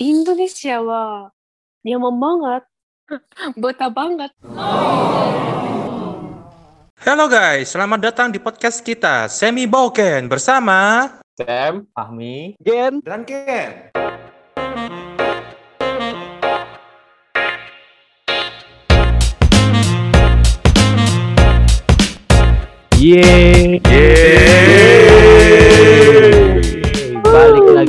Indonesia wah nyaman banget, betah banget. Halo guys, selamat datang di podcast kita Semi Boken bersama Sam, Fahmi, Gen, dan Ken. Yeay. yeah.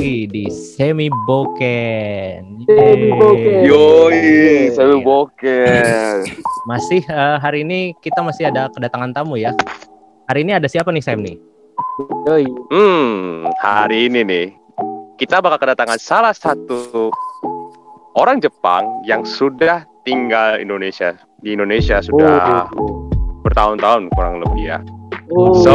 Di Semi Boken. Semi Boken. Yoi, saya boker. Masih eh, hari ini kita masih ada kedatangan tamu ya. Hari ini ada siapa nih Sam nih? Yoi. Hmm, hari ini nih kita bakal kedatangan salah satu orang Jepang yang sudah tinggal Indonesia di Indonesia sudah bertahun-tahun kurang lebih ya. Oh. So,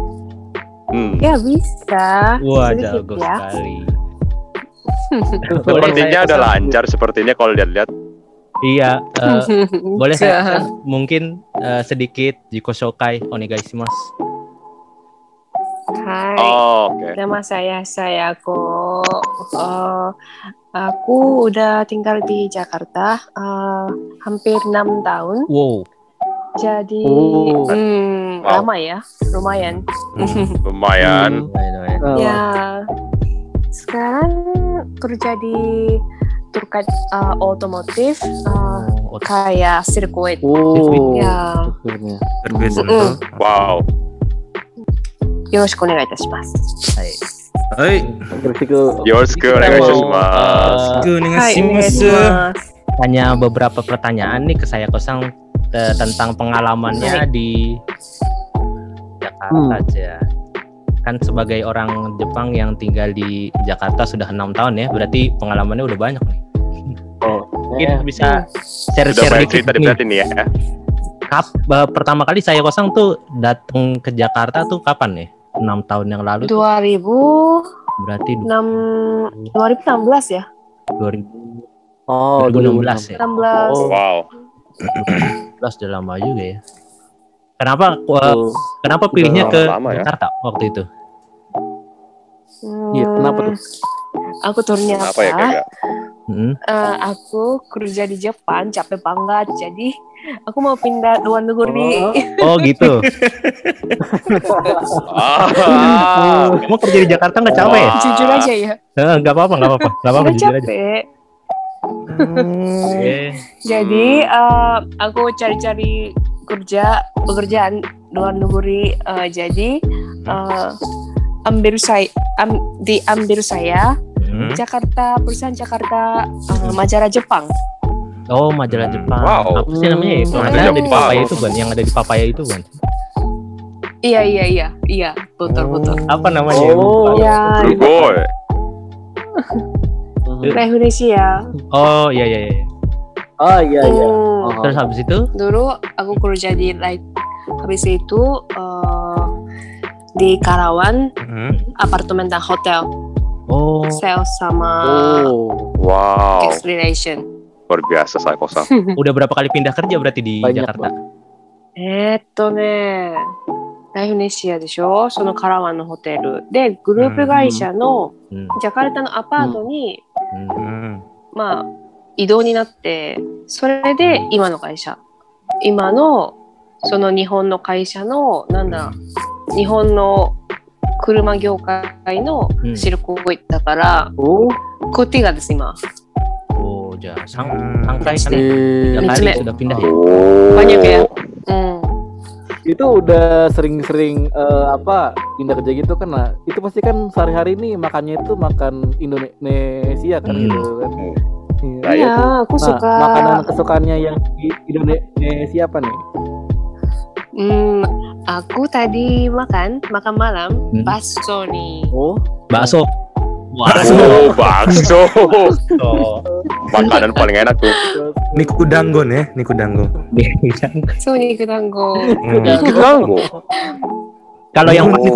Hmm. Ya bisa. Wah, Sedikit jago ya. sekali. Sepertinya saya ada kosan- lancar sepertinya kalau lihat-lihat. Iya, eh, boleh saya Iya. pesan mungkin eh, sedikit jiko shokai onegaishimasu. Hai. Oh, oke. Nama saya Sayako. Eh, aku udah tinggal di Jakarta eh, hampir enam tahun. Wow, Jadi Oh. hmm, Wow. lama ya, lumayan. Lumayan. lumayan, lumayan. Oh. Ya, sekarang kerja di terkait uh, otomotif uh, Oh, kayak sirkuit. Oh. Ya, Akhirnya. Terbiasa Mm. tuh. Wow. よろしくお願いいたします。 hai. Hai, Tersiku. Yoroshiku onegaishimasu. Eh, Hai, お願いし konnichiwa. ます。 tanya beberapa pertanyaan nih ke saya kosong eh, tentang pengalamannya di Jakarta Hmm. aja. Kan sebagai orang Jepang yang tinggal di Jakarta sudah enam tahun ya, berarti pengalamannya udah banyak nih. Oh. Mungkin bisa Sudah share-share dikit cerita nih. ini ya. Kap, eh, pertama kali saya kosong tuh datang ke Jakarta tuh kapan nih? Enam tahun yang lalu tuh 2006 berarti 2016 ya? 2000 Oh, 2016 ya. 16. Oh. Wow. 2016 udah lama juga ya. Kenapa Oh. kenapa pilihnya ke lama ya. Jakarta waktu itu? Hmm, Iya, kenapa tuh? Aku ternyata Apa ya? Hmm. eh, aku kerja di Jepang capek banget. Jadi aku mau pindah luar negeri. Oh. Oh gitu. Ah. Kamu kerja di Jakarta nggak capek ya? Wah. Jujur aja ya. Eh, Nggak apa-apa, nggak apa-apa, nggak apa-apa jujur aja. Oke. Jadi eh, aku cari-cari kerja pekerjaan luar negeri. Eh, jadi eh, ambil saya am- diambil saya Hmm. Jakarta perusahaan Jakarta eh, majalah Jepang. Oh majalah Jepang. Wow. Apa sih namanya ya? Majalah salah ada di. Papaya itu kan, yang ada di Papaya itu kan. Iya iya iya iya betul betul. Apa namanya? Oh. Ya. Prehunisial. Oh iya iya iya. Oh iya iya. Oh. oh. Terus habis itu? Dulu aku kerja di like habis itu uh, di Karawan hmm? apartemen dan hotel. Oh. Sales sama oh. wow. Guest relation. Luar biasa saya kosong. Udah berapa kali pindah kerja berarti di Banyak Jakarta? Banget. Eto nih. ライフネシアでしょ？そのカラワンのホテル。で、グループ会社のうん。ジャカルタのアパートに、Hmm. Hmm. まあ、移動になって、それで今の会社。今の、その日本の会社の、なんだ、日本の車業界のうんシルクイだから、Oh. こっちがです、今。Oh, Hmm. ya? Eh, Tiga kali Mitsube. sudah pindah ya? Oh. Banyak ya? Hmm. Itu udah sering-sering eh, apa pindah kerja gitu kan nah itu pasti kan sehari-hari nih makannya itu makan Indonesia kan Hmm. gitu kan Hmm. Iya. Iya, aku Nah, suka. makanan kesukaannya yang di Indonesia apa nih? Hmm, aku tadi makan, makan malam, Hmm. bakso nih. Oh, Bakso. Waduh, oh, bakso. Makanan paling enak tuh. Niku danggon ya, niku danggo. So niku danggo. Hmm. Niku danggo. Kalau yang pasti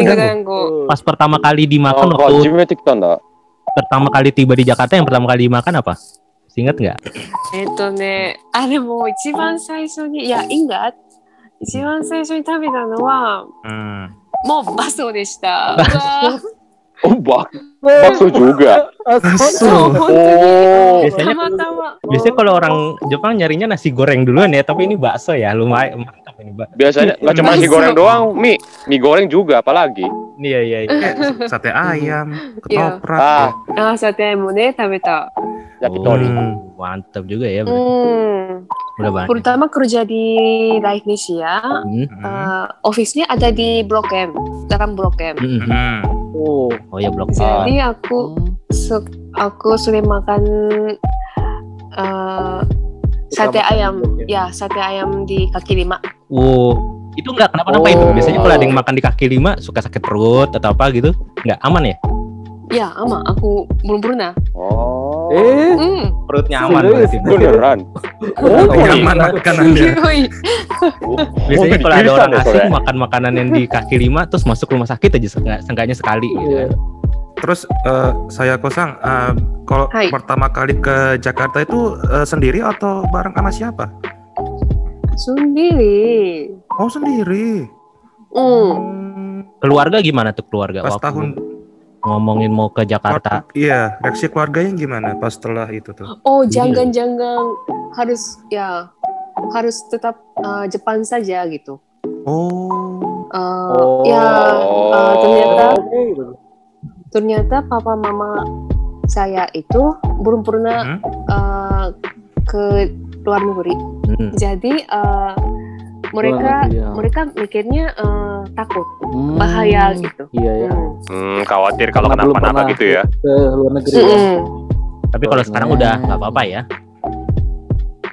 pas pertama kali dimakan oh, waktu pertama kali tiba di Jakarta yang pertama kali dimakan apa? Ingat nggak? Itu ne, ada mau ichiban saisoni, ya ingat. Ichiban saisoni tabeda no wa, hmm. mau bakso deshita. Oh, bakso. Bakso juga. Bakso. Oh. Oh. oh. Biasanya biasanya kalau orang Jepang nyarinya nasi goreng duluan ya, tapi ini bakso ya, lumayan mantap ini, bakso. Biasanya iya, nggak cuma nasi goreng doang, mie, mie goreng juga apalagi. Iya, iya, iya. Eh, sate ayam, ketoprak. Iya. Ah, ya. ah sate ayam ne tabeta. Yakitori. Hmm, mantap juga ya. Hmm. Udah banyak. Terutama kerja di Indonesia, ya. hmm. uh, office-nya ada di Blok M, dalam Blok M. Hmm. hmm. Oh. Oh ya blok A. Jadi aku su- aku sering makan eh, sate ayam, M. ya sate ayam di kaki lima. Oh, itu nggak kenapa-napa Oh. itu. Biasanya kalau ada yang makan di kaki lima suka sakit perut atau apa gitu, nggak aman ya? Ya, ama, aku belum pernah. Oh. Eh, Hmm, Perutnya aman Serius? berarti. Beneran. Oh, yang mana makanannya? Biasanya Oh, kalau ada orang asing makan makanan yang di kaki lima terus masuk rumah sakit aja seenggak- seenggaknya sekali gitu. Kan. Terus eh, saya kosang, eh, kalau Hai. pertama kali ke Jakarta itu eh, sendiri atau bareng sama siapa? Sendiri. Oh sendiri. Hmm. Keluarga gimana tuh keluarga Pas waktu tahun ngomongin mau ke Jakarta? Iya, reaksi keluarganya gimana pas setelah itu tuh? Oh, Iya. jangan-jangan harus ya harus tetap eh, Jepang saja gitu. Oh. Eh, Oh. Ya, eh, ternyata gitu. ternyata papa mama saya itu belum pernah Hmm. eh, ke luar negeri. Hmm. Jadi eh, mereka negeri, ya. mereka mikirnya eh, takut Hmm. bahaya gitu. Iya ya. Hmm. Hmm, khawatir kalau kenapa-napa gitu ya. Ke luar negeri. ya. Mm-mm. Tapi kalau sekarang udah nggak apa-apa ya.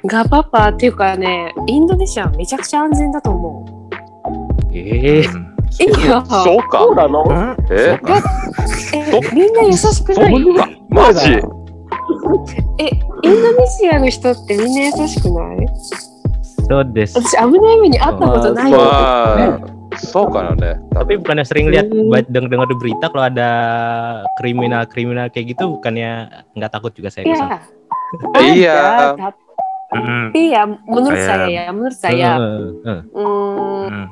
Gak apa-apa っていうかね、インドネシアめちゃくちゃ安全だと思う。Eh, Hmm. いや、So ka? そうなの Hmm? ええみんな優しくないかマジえ、インドネシアの人ってみんな優しくない so des. 私危ない目に遭ったことないよ。Wah, so kan deh. Tapi bukannya sering lihat Hmm. ba- deng- dengar di berita kalau ada kriminal-kriminal kayak gitu bukannya nggak takut juga saya kesana. Iya. Iya. Ada, tapi tapi ya menurut Bayan. saya ya menurut saya uh, uh, uh. Um, uh.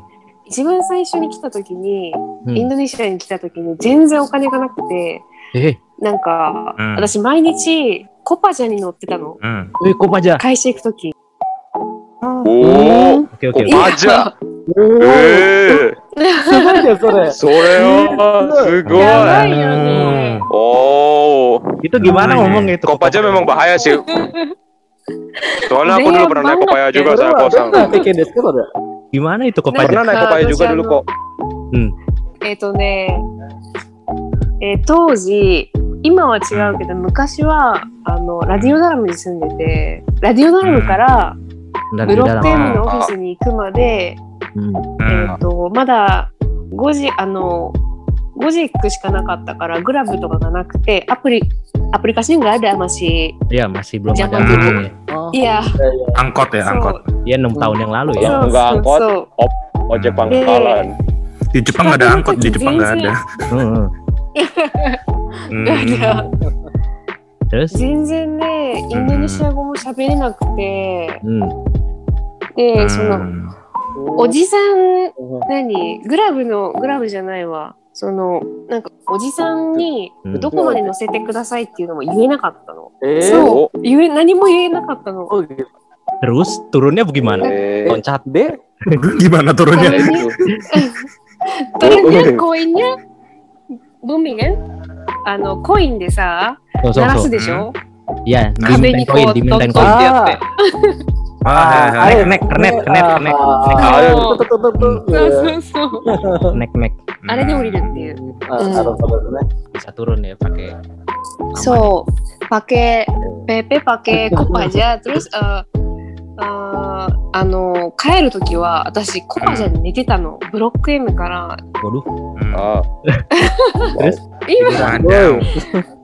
自分最初に来た時に、uh. インドネシアに来た時に全然お金がなくて、uh. なんか、uh. 私毎日コパジャに乗ってたの、uh. えコパジャ？会社行く時おお、コパジャ。ええー、すごいね、それ。それは、すごい。やばいよね。おお。コパジャ、memang bahaya sih。Soalnya aku dulu pernah naik Kopaya juga ですけどね。Gimana itu Nah, Kopaja? Pernah naik Kopaya juga dulu kok. えっ、とね、えー当時、今は違うけど、昔はあのラディオダラムに住んでて、ラディオダラムからブロッ.ク M のオフィスに行くまで、Hmm. え Hmm. っ、と、まだ5時、あの、5時行くしかなかったから、グラブとかがなくて、アプリ、aplikasinya nggak ada masih. Ya masih belum ada. Zaman dulu. ini. あ Iya. Angkot ya, angkot. Ya enam tahun yang lalu ya. Iya. So, Nggak so, angkot. so. Ojek Eh. pangkalan. Di Jepang nggak ada angkot, di Jepang nggak ada. Hmm. Hmm. いや Terus? 全然ね、インドネシア語も喋れなくて、 Hmm. で、その、 Hmm. おじさん、何グラブの、グラブじゃないわ。 その、なんか、おじさんに、うんどこまで乗せてくださいっていうのも言えなかったの。えー、そう言え、何も言えなかったの。Oh. Terus turunnya bagaimana? Eh, Loncat. De, Gimana turunnya? Turunnya, koinnya, bumi kan? あの、コインでさ、So, so, 鳴ら so. すでしょ Ya, 壁に dimintain こう、koin, dimintain koin. やって。Ah, ayo, nek, kernet, kernet, kernet. Ah, Ayo. tuh, tuh, tuh, tuh, tuh. そうそうそう。 Nek nek あれで降りるっていう。 Ah, Hmm. harus sabar, ne. bisa turun ya pakai. そう、pakai PP pakaiコパジャ、terus あ ああの帰る時は私コパジャに寝てたの。ブロック M から. Hmm. うん。Oh. 今.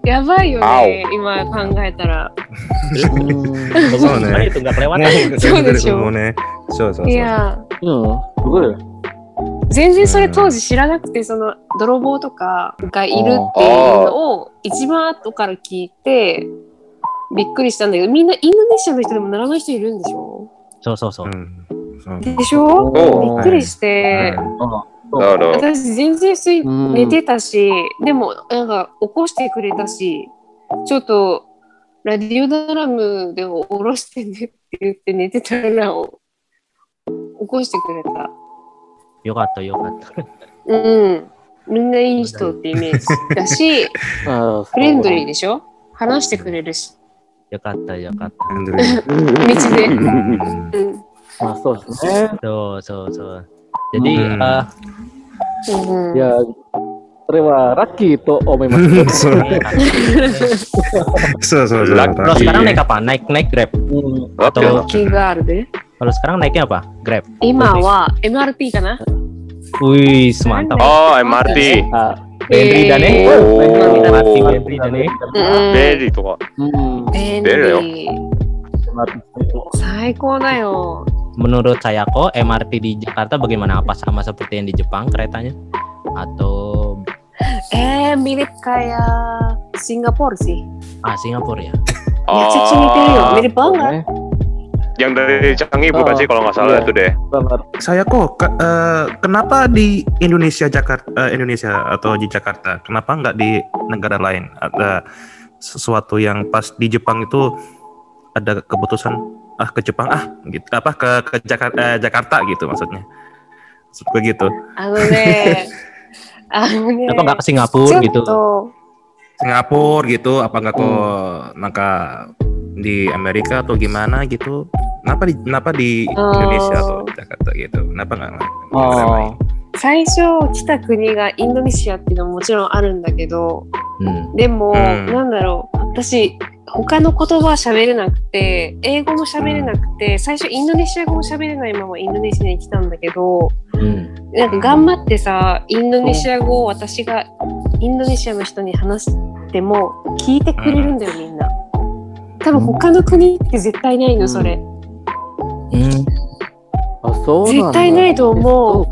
やばいよ青ね。今考えたら。Hmm. Itu nggak kelewatan. そうで dari しょ umum ね。そうそうそう。いや、Hmm, betul ya? 全然それ当時知らなくて、その泥棒とかがいるっていうのを一番後から聞いて、びっくりしたんだけど、みんなインドネシアの人でもならない人いるんでしょ？そうそうそう。でしょ？びおっくりして、Oh, なるほど。私全然寝てたし、でもなんか起こしてくれたし、ちょっとラディオドラムでも下ろしてねって言って寝てたらお起こしてくれた。よかったよかった。うん。みんないい人ってイメージだし、ah, フレンドリーでしょ？話してくれるし、よかったよかった。 Alhamdulillah. 道で。 Hmm. うん。 Masuk sebenarnya. Tuh, tuh, tuh. Jadi Hmm. eh, うん、 Ya, terima Raki itu Om Mas. そうそうそうそう。 kalau sekarang naik apa? Naik naik Grab. Hmm. Oke. Atau- 気があるで。 Kalau sekarang naiknya apa? Grab. 今は MRT かな Wih, mantap. Oh, MRT. Ah, Benri dan eh. Oh. MRT Benri dan eh. うん。ベリーとか。 hmm. 便出るよ利。 MRT itu. 最高だよ。 Menurut saya kok MRT di Jakarta bagaimana? Apa sama seperti yang di Jepang keretanya? Atau えー、mirip kayak Singapura sih. ah Singapura ya? Ya, Cici mirip, Oh, mirip banget. Yang dari Canggih bukan oh, sih kalau nggak salah iya. itu deh. Saya kok ke, uh, kenapa di Indonesia Jakarta uh, Indonesia atau di Jakarta kenapa nggak di negara lain ada sesuatu yang pas di Jepang itu ada keputusan ah ke Jepang ah gitu apa ke ke Jakarta uh, Jakarta gitu maksudnya Seperti gitu. Apa nggak ke Singapura gitu? gitu? Singapura gitu apa nggak ke hmm. Nangka di Amerika atau gimana gitu? Kenapa di kenapa di Oh. Indonesia atau Jakarta gitu? Kenapa nggak? 最初来た国がインドネシアっていうのももちろんあるんだけど、Hmm. でも、うんなんだろう、私、他の言葉は喋れなくて、英語も喋れなくて、最初インドネシア語も喋れないままインドネシアに来たんだけど、Hmm. なんか頑張ってさ、インドネシア語を私がインドネシアの人に話しても聞いてくれるんだよ、みんな。多分他の国って絶対ないの、それ。Hmm. Ah, so 絶対ないと思う.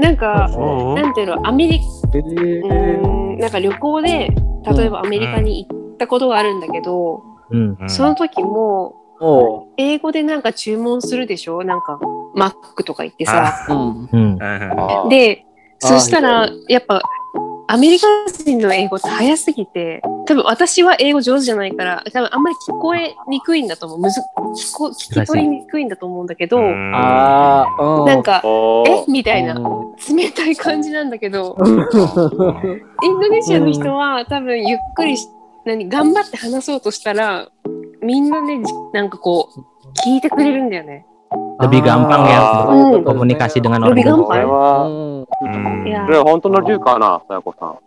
なんか、Oh. なんていうの、アメリカ、うーん、なんか旅行で、例えばアメリカに行ったことがあるんだけど、Hmm. その時も、oh, 英語でなんか注文するでしょ？なんか、マックとか言ってさ。hmm. Hmm. Ah. で、あそしたら、やっぱ、アメリカ人の英語って早すぎて、多分私は英語上手じゃないから、多分あんまり聞こえにくいんだと思う。むず聞こ聞き取りにくいんだと思うんだけど、Hmm. Ah, oh. なんか、Oh. え？みたいな、Hmm. 冷たい感じなんだけど、インドネシアの人は多分ゆっくりし、何、頑張って話そうとしたら、みんなね、じなんかこう、聞いてくれるんだよね。Lebih gampang ya Hmm. komunikasi dengan orang gampang. 本当の理由かな、さやこさん。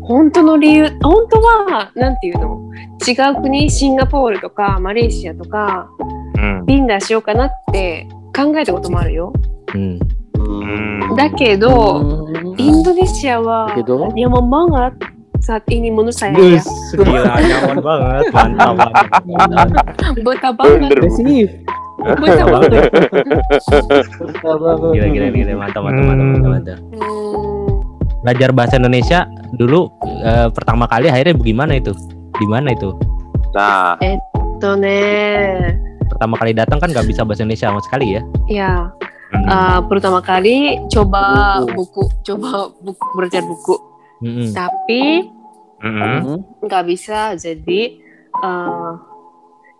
本当の理由、本当は、なんて言うの、違う国、シンガポールとかマレーシアとか、ビンダーしようかなって考えたこともあるよ。うん、だけど、インドネシアは、いや、もう、マンガさっきにものさえ。banget. Gila gila gila mantap mantap mantap mantap. mantap. Hmm, Belajar bahasa Indonesia dulu eh, pertama kali akhirnya bagaimana itu? Di mana itu? Nah, とね、Pertama kali datang kan nggak bisa bahasa Indonesia sama sekali ya? ya Hmm. uh, pertama kali coba Buku. buku, coba buku belajar buku, tapi Hmm. Hmm. nggak bisa jadi uh,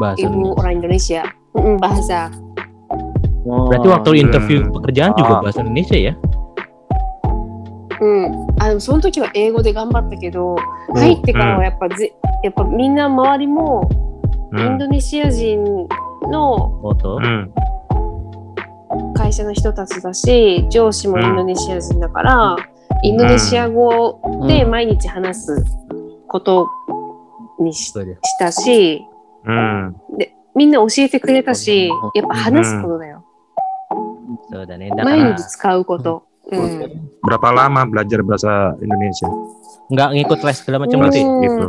Bahasa ibu Indonesia. orang Indonesia Mm, bahasa Oh. Berarti waktu interview Hmm. pekerjaan juga Ah. bahasa Indonesia ya? うん。あ、でもその時は英語で頑張ったけど、うん入ってからはやっぱぜ、やっぱみんな周りもインドネシア人の。会社の人たちだし、上司もインドネシア人だから、インドネシア語で毎日話すことにしたし、うん。みんな教えてくれたし、やっぱ話すことだよ。そうだねだか毎ら日使うこと。うん。 Berapa lama belajar bahasa Indonesia? nggak ngikut les segala macam Hmm. berarti Gitu.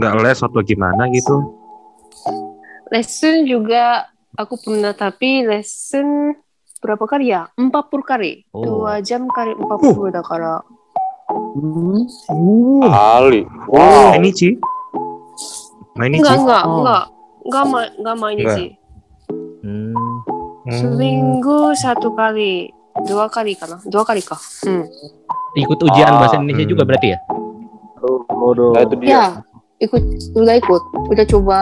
Nggak les atau gimana gitu? Lesson juga aku pernah tapi lesson berapa kali ya? 40 kali. Oh. 2 jam kali 40 だから。 Hmm. Kali. Oh, Wow. ini Ci. Nah, ini Enggak, Ci. enggak, Oh. enggak. Enggak, ma- enggak毎日。 Hmm. Hmm. Seminggu satu kali. Dua kali ka na? Dua kali ka. Hmm. ikut ujian Ah, bahasa Indonesia hmm. juga berarti ya Waduh. Nah, itu dia. Ya, ikut, udah ikut. Udah coba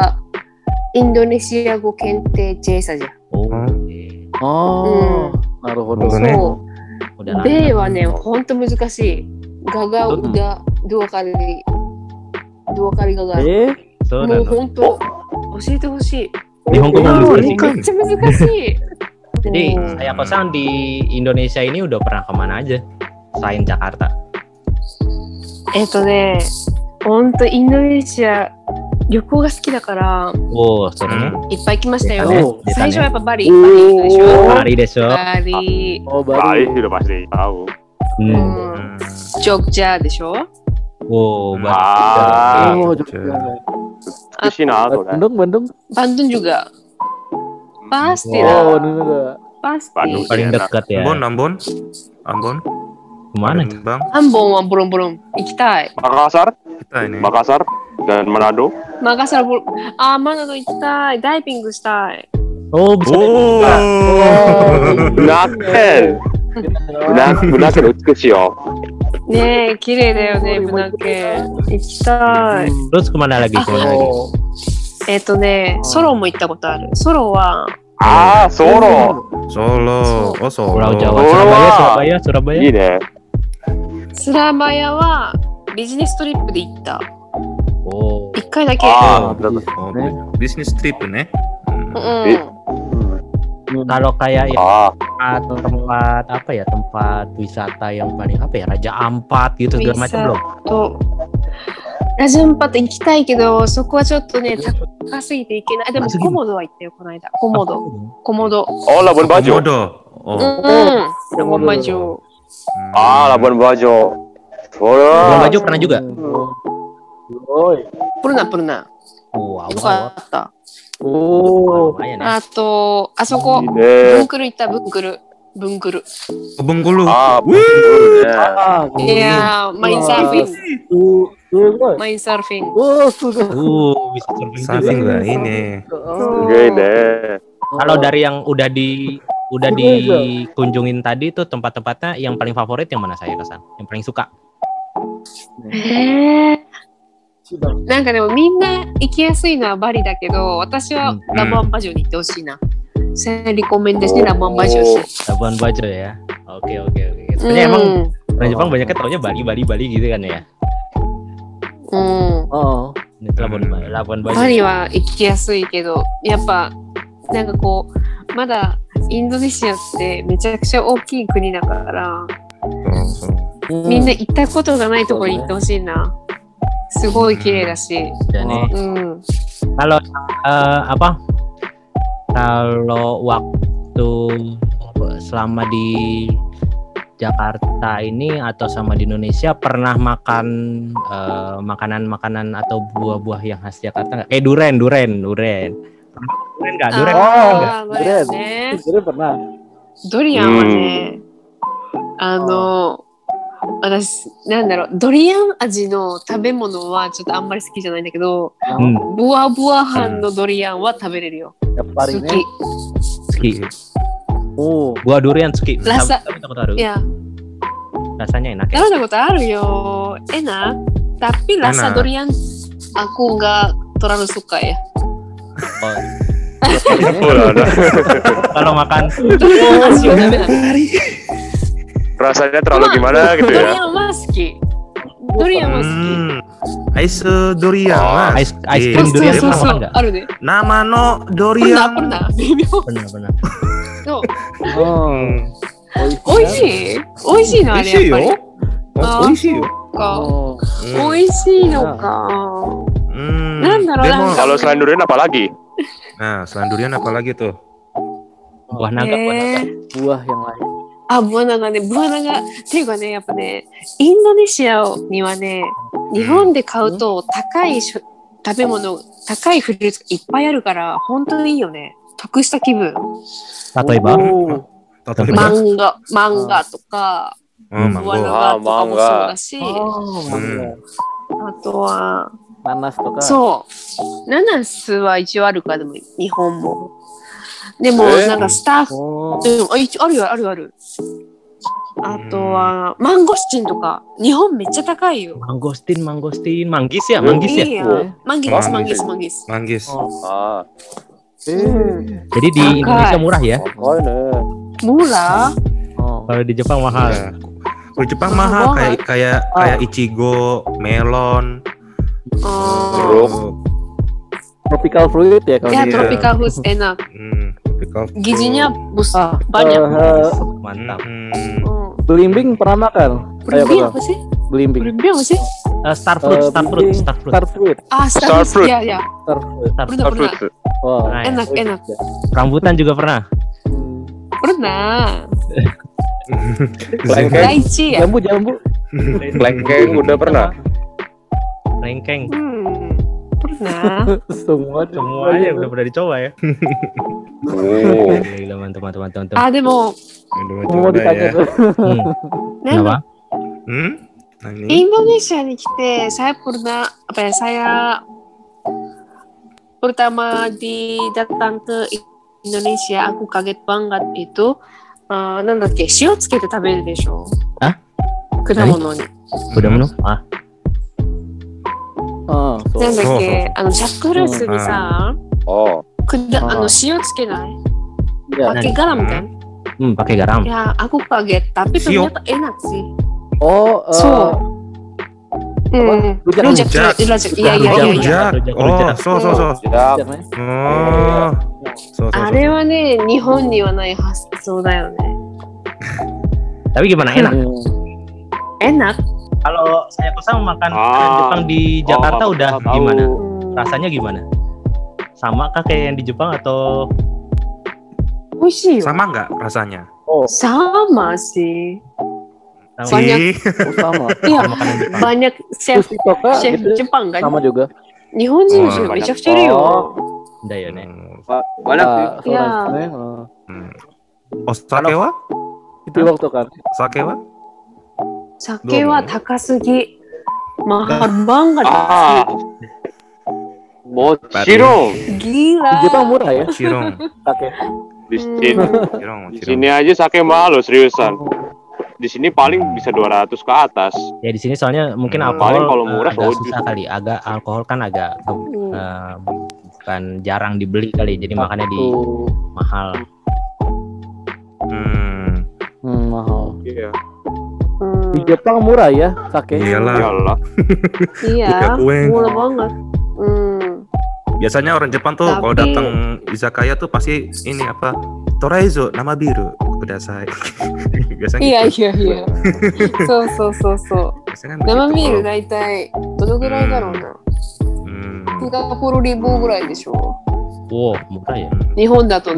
Indonesia Go Kente C saja. oh Hmm. oke. Oh, naruhodo. Betul. Ne. そう。 udah 米はね、ほんと難しい。ガガどうが、ドアカリ、ドアカリガガ。 Eh, そうもうなのほんと、教えてほしい。日本語も難しいkan? めっちゃ難しい。 jadi うん saya kosan di Indonesia ini udah pernah kemana aja selain Jakarta えっとね、ほんとインドネシア、旅行が好きだから、 ohそれね Hmm. いっぱい行きましたよ。出たね出たね最初はやっぱバリ、バリ行くでしょ。 Bali deh so バリ、 oh Bali baru. udah pasti tahu. ううんん、 Hmm. ジョグジャーでしょ。 oh Bali Ah, Oh, Jogja. Jogja. di sini ada kan? Bandung, Bandung. Bandung juga. Pasti Oh, lah. Bandung juga. Pasti. Bandung. paling Enak. dekat ya Ambon, Ambon, Ambon, kemana Palembang, ハンボンはボロンボロン行きたい。 Makassar, kita ini. Makassar dan Manado. マガサラボロあー、マナド行きたい。ダイビン ブナブナケの美しいよ。ねえ綺麗だよねブナケ。行きたい。ロスクマナえっとねソロも行ったことある。ソロは。ああソロ。ソロ。おそう。ソロは。スラマヤスラマヤスラマヤ。いいね。スラマヤはビジネストリップで行った。お一回だけ。ああビジネストリップね。うん。Eh. kalau kayak yang Ah, tempat, tempat apa ya tempat wisata yang paling apa ya Raja Ampat gitu segala macam Wisata. belum と、ラジャンパット行きたいけど、そこはちょっとね、高すぎて行けない。でも高すぎるコモドは行ったよ、この間。コモド。コモド。 oh Labuan Bajo. Komodo. う Oh. ん。ラゴンマジョ。 Ah, Labuan Bajo. Solo. Labuan Bajo pernah juga Oh, プルナプルナ。 wow よかった。 oh, lumayan ya あと、あそこいい、ブねン。クル行った、ブンクル。ブンクル。 Oh, Bengkulu. Ah, betul ya. ah,いやー、マインサーフィン。 Su- Sugoi. マインサーフィン。 Oh, sugoi. uh bisa surfing Saking juga. lah ini. Oh. Gede deh. kalau dari yang udah di udah dikunjungin tadi tuh tempat-tempatnya yang paling favorit yang mana saya kesan yang paling suka えー、 Sudah. なんかでもみんな行きやすいのはバリだけど、私はうんラブアンバジョに行ってほしいな。セリコメンですね、ラブアンバジョし。Labuan Bajo ya oke oke oke う sebenarnya emang ん。orang Jepang banyaknya taunya Bali Bali Bali gitu kan ya うん。Oh, Labuan Bajo Labuan Bajo バリは行きやすいけど、やっぱ、なんかこう、まだインドネシアってめちゃくちゃ大きい国だから、So, so. みんな行ったことがないところに行ってほしいな。すごい綺麗だし。 dan nih うん。 kalau eh, apa kalau waktu selama di Jakarta ini atau sama di Indonesia pernah makan eh, makanan-makanan atau buah-buah yang khas Jakarta nggak? Eh duren, duren, duren. Pernah makan Duren nggak? Duren Oh, pernah nggak? あーだよね。 Sebenarnya pernah. ドリアンはね、あの、 私、なんだろう、ドリアン味の食べ物はちょっとあんまり好きじゃないんだけど、 Hmm, ブワブワ飯のドリアンは食べれるよ。 Ya 好 paling き。 suki. Oh, Buah durian suki. Rasa- Tapi takut taruh. いや、 Rasanya enak ya. 食べたことあるよ。エナ Tapi rasa Enak. durian aku nggak terlalu suka ya. Oh, Betul ada. kalau makan Durian 味はダメなの。 rasanya terlalu gimana gitu ya Durian mas. Hmm. Aisu durian. Oh, ice, ice cream yeah. durian so, so, so. enggak? Aduh deh. Nama no durian. Pernah, pernah. pernah, pernah. So. Oh. Oishi. Oishi no are. Oishi yo. Oishi yo. Oh. Oishi no ka. Hmm. hmm. hmm. Nanda Demo, kalau selain durian apa lagi? Nah, selain durian apa lagi tuh? Buah naga, buah naga. Buah yang lain. あ、ブアナがね、ブアナが、っていうかね、やっぱね、インドネシアにはね、日本で買うと高いしょ食べ物、高いフルーツがいっぱいあるから、本当にいいよね。得した気分。例えば？Oh. ガ、マンガとか、Oh, ブアナ mango. ガとかもそうだし、Oh. あとは、Nanas tuh kan. そう、ナナスは一応あるか、でも日本も。でも、え？ーなんかスタッフ、おー。うん、あ一応あるよあるよある。あとはマンゴスチンとか日本めっちゃ高いよ。Mangostin, Jadi di Indonesia murah ya. murah Kalau di Jepang mahal. Iya. Kalau Jepang mahal Mahal. kayak kayak Ah. kayak ichigo, melon. Ah. Oh. Jeruk. Tropical fruit ya kalau Ya, gitu. tropical fruit enak. Hmm tropical fruit. Gizinya bus Ah, banyak. eh, Mantap. Hmm, Hmm. belimbing pernah makan? Kata. apa sih? Belimbing. Berimbing apa sih? Eh, star fruit, Eh, star fruit, belimbing, star fruit. Star fruit. Ah, Star star fruit. fruit. Ya, ya. Star fruit. Star Pernah, Star pernah. fruit. Wah. Nah, Enak, enak. Rambutan juga pernah. Pernah. Lengkeng. Lychee ya? Jambu, jambu. Lengkeng udah pernah. Lengkeng. Hmm Pernah. Semua Semuanya udah pernah dicoba ya. Oh. Gila, gila, mantap, mantap, mantap, mantap. Ah, でも、 Aduh, Semua coba ditanya ya. tuh. Hmm. なん Kenapa? か Hmm? Nah, ini. インドネシアに来て、saya pernah, apa ya, saya pertama di datang ke Indonesia, aku kaget banget itu, あーなんだっけ、塩つけて食べるでしょあ果物に。 Udah menu? Ah, Ah, so. なんだっけ、あの、ジャックルースにさ、うんうん、あの、塩つけない？バケガラみたいな。うん、バケガラム。いや、アコパゲッタペトミアとエナツィ。おー、そう。うん、ジャックルース。いやいやいやいや。おー、そうそうそう。うん。あれはね、日本にはない発想だよね。ダビギバナエナ。エナ？Kalau saya kusam makan Ah. makanan Jepang di Jakarta Oh, udah tahu. gimana? Hmm. Rasanya gimana? Sama kah kayak yang di Jepang atau 美味しいよ。 Sama nggak rasanya? Oh, sama sih. sama Banyak. Sih. oh, sama. Iya, makanan Jepang? banyak chef Sushi toka chef gitu. Jepang kan. Sama juga. 日本人の人うんめちゃくちゃいるよ。 Udah ya, Nek. Hmm. Banyak sih. Ah, Iya. soalnya, eh, Hmm. Oh, sake wa? itu waktu kan. Sake wa? 酒は高すぎ。mahal banget. Ah. Mochiro. Gila. Di Jepang murah ya. Cirong. Oke. Di Hmm. sini, Cirong, di cirong. sini aja sake mahal loh seriusan. Di sini paling bisa 200 ke atas. Ya di sini soalnya mungkin Hmm. alkohol Paling kalau eh, murah agak soju. susah kali. Agak alkohol kan agak Hmm. eh, bukan jarang dibeli kali. Jadi makanya di Tuh. mahal. Hmm. Hmm, mahal. Iya. Hmm. di Jepang murah ya sake. Iyalah. Iya murah banget. Hmm. biasanya orang Jepang tuh Tapi... kalau datang izakaya tuh pasti ini apa? Toraizo nama biru. Udah saya biasanya iya gitu. iya iya. So so so so. Kan nama biru daitai. Hmm. Itu hmm. gurai ya? hmm. daro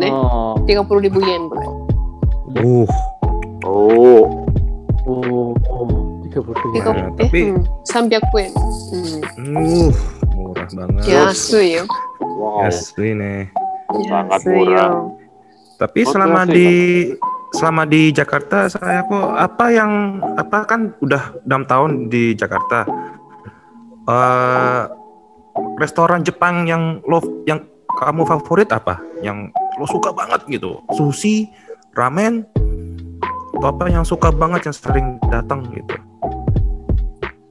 na30 ribu ya? Ribu uh. oh. oh. oh. 30 て ya. か Iya, え tapi- うん、300円。 uh, murah banget. うん、安いよ。 Wow. Asli nih. Sangat 安い murah. よ。 Tapi Oh, selama terasa di selama di Jakarta saya kok apa yang apa kan udah enam tahun di Jakarta. Eh restoran Jepang yang lo yang kamu favorit apa? Yang lo suka banget gitu? Sushi, ramen, atau apa yang suka banget yang sering datang gitu?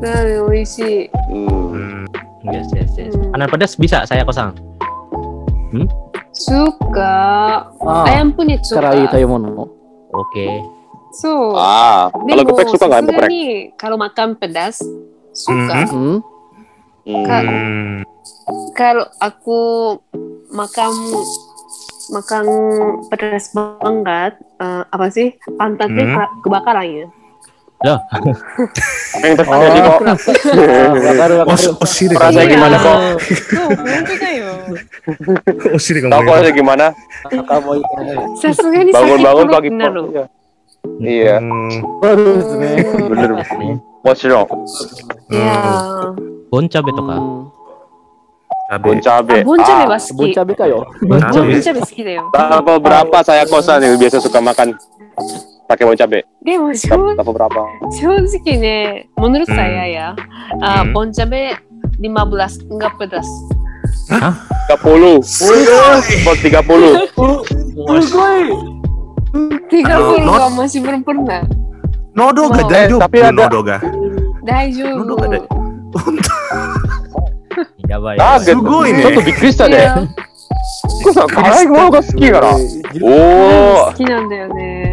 Nah, isi. Hmm. Yes, yes, yes. Hmm. Anak pedas bisa saya kosong Hmm? Suka. Ah, ayam punyit suka. Karai tayomono. Oke. Okay. So. Ah, kalau geprek suka nggak geprek? Kalau makan pedas suka. Mm -hmm. Ka mm. Kalau aku makan makan pedas banget, uh, apa sih? Pantatnya mm. kebakaran ya. Loh. Apa yang terjadi oh. kok? Osir. Rasanya gimana kok? Osir kamu. Tahu kok gimana? Bangun-bangun pagi. Iya. Bener. What's wrong? Iya. Boncabe to ka? Boncabe. Boncabe cabe baski. Boncabe kayo. Boncabe baski da yo. Berapa saya kosan yang biasa suka makan? pakai bon cabe? でも正 Level berapa? 正直ね、menurut Hmm. saya ya, ah, Hmm. bon cabe 15 enggak pedas. 30. Spot 30. 30 not-はmasih belum pernah. Nodo ga Oh. daijoubu Eh, tapi ada- Nodo ga. 大丈夫。 Nodo ga dai- Ya ba Kaget. Sugoi ne. ちょっとびっくりしたね。いやこさん、辛いものが好きかな。お好きなんだよね。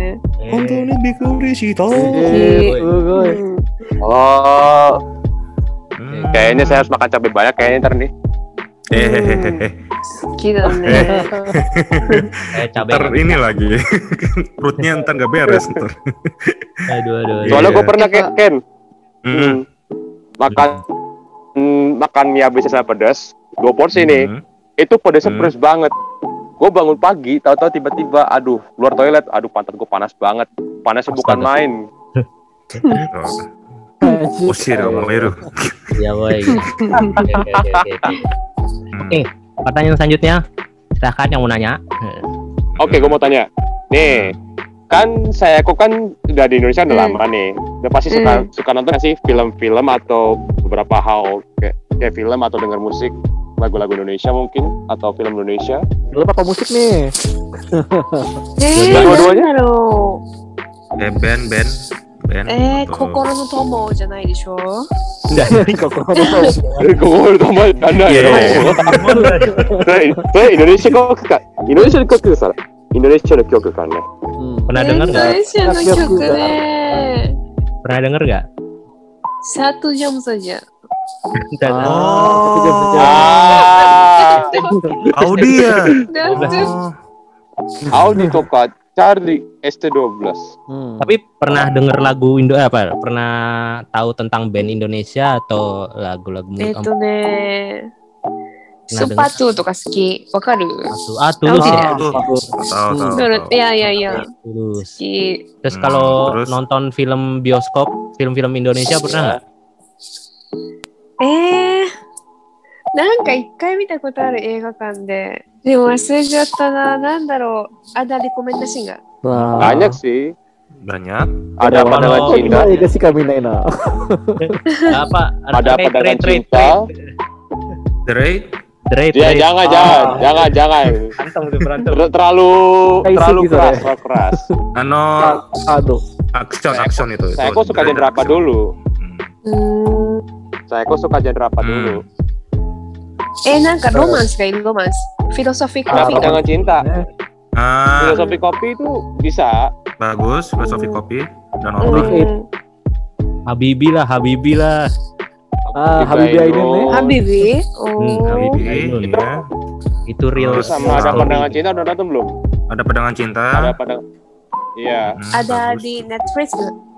Hontou ni bikuri shita. Eh, sugoi. うん お。あ Hmm. Kayaknya saya harus makan cabai banyak kayaknya ntar nih. Hehehehe. 好きだね。 Eh cabe. Ntar ini lagi perutnya ntar nggak beres ntar. Aduh aduh. aduh. Soalnya Iya. gue pernah kayak Ken. Hmm. Hmm. Makan hmm, makan mie biasa sama pedas. Dua porsi nih. Hmm. Itu pedasnya Hmm. pedas banget. Gue bangun pagi, tahu-tahu tiba-tiba, aduh, keluar toilet, aduh pantat gue panas banget. Panasnya bukan Astaga. main. Oh, Oshi da moeru. Ya boy. Oke. Eh. Pertanyaan selanjutnya. Silahkan yang mau nanya. Oke, gue mau tanya. Nih, kan saya kok kan udah di Indonesia udah Hmm. lama nih. Udah pasti suka Hmm. suka nonton sih film-film atau beberapa hal kayak, kayak film atau denger musik lagu-lagu Indonesia mungkin atau film Indonesia. Film apa musik nih. Eh, iya dua-duanya? eh band band Ben, eh kokoro no tomo janai desho janai kokoro no tomo kokoro no tomo janai yeah. Indonesia kok Indonesia kok salah Indonesia ada kyoku kan hmm. pernah eh, dengar nggak? Indonesia pernah dengar nggak? Satu jam saja. Dan oh. Ah. Audi ya. Audi Copat. cari ST12. Hmm. Tapi pernah dengar lagu Indo eh, apa? Pernah tahu tentang band Indonesia atau lagu-lagu Itu deh. Sepatu tuh kaski, wakaru. Ah, tulus ya. Iya, iya, iya. Terus kalau nonton film bioskop, film-film Indonesia pernah nggak? えー、なんか一回見たことある映画館で。でも忘れちゃったな。なんだろう。ada rekomendasi nggak? Nah, Banyak sih. Banyak. Ada Kalau- pandangan Oh, cinta. gimana ya sih kami Naina? apa? Ada Trade, pandangan trade, trade, cinta. trade. Dre. Trade, Ya trade. jangan Ah. jangan jangan jangan. Kantong tuh berantem. Ter- terlalu Kayak terlalu gitu, keras, ya. terlalu keras. Ano Aduh. action action itu. Saya itu. kok suka genre apa Action. dulu? Hmm. saya kok suka genre apa dulu hmm. eh nangka romans kayak gitu, romans filosofi ah, kopi nah, jangan cinta ah. filosofi kopi itu bisa bagus filosofi hmm. kopi dan horor hmm. Habibi lah Habibi lah Ah, Habibi Ainun ya. Habibi. Hmm, oh. Habibi Ainun ya. Itu real Terus sama ada pandangan cinta udah nonton belum? Ada pandangan cinta. Ada pandang. Iya. Hmm, ada bagus. di Netflix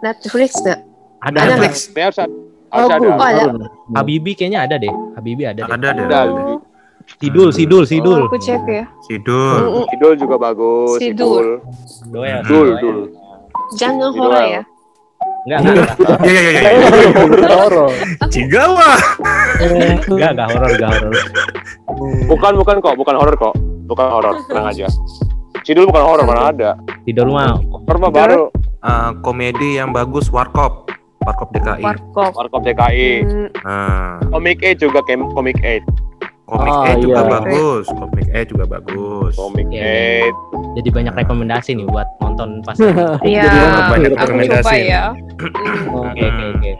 Netflix nggak? Ada, ada Netflix. Netflix. Harus ada. Ada. Oh, ada. Harun. Habibi kayaknya ada deh. Habibi ada deh. Ada deh. Ada. Sidul, Sidul, Sidul. Oh, aku cek ya. Sidul. Idol juga bagus. Sidul. Doya. Dul, dul. Jangan horor ya. Enggak, enggak, enggak. Ya ya ya ya. Horor. Cigawa. Enggak, enggak horor, enggak horor. Bukan, bukan kok. Bukan horor kok. Bukan horor. Tenang aja. Sidul bukan horor, mana ada. Sidul mah Horor mah baru. Ah, komedi yang bagus Warkop. Warkop DKI. Warkop. Warkop DKI. Hmm. Nah. Komik E juga komik E. Komik oh, ah, E iya, juga iya. bagus, komik E juga bagus. Komik yeah. E. Jadi banyak rekomendasi nih buat nonton pas. Iya. banyak rekomendasi. Ya. Oke oke oke.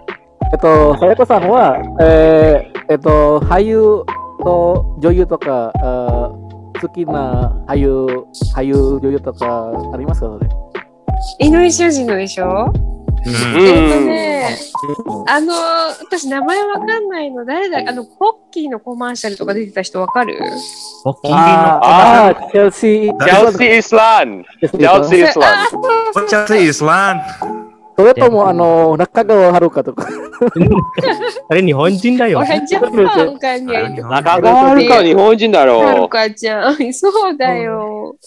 Itu saya ke Sangwa. Eh, itu Hayu to Joyu to ke uh, Tsukina Hayu Hayu Joyu to ke arimasu Indonesia sih Indonesia. あの私名前わかんないの誰だ？あのポッキーのコマーシャルとか出てた人わかる？ポッキーのああチェル。シーチェルシーイスランチェルシーイスランチェルシーイスランそれともあの中川遥とか。あれ日本人だよ。日本。中川遥日本人だろ。遥ちゃん、そうだよ。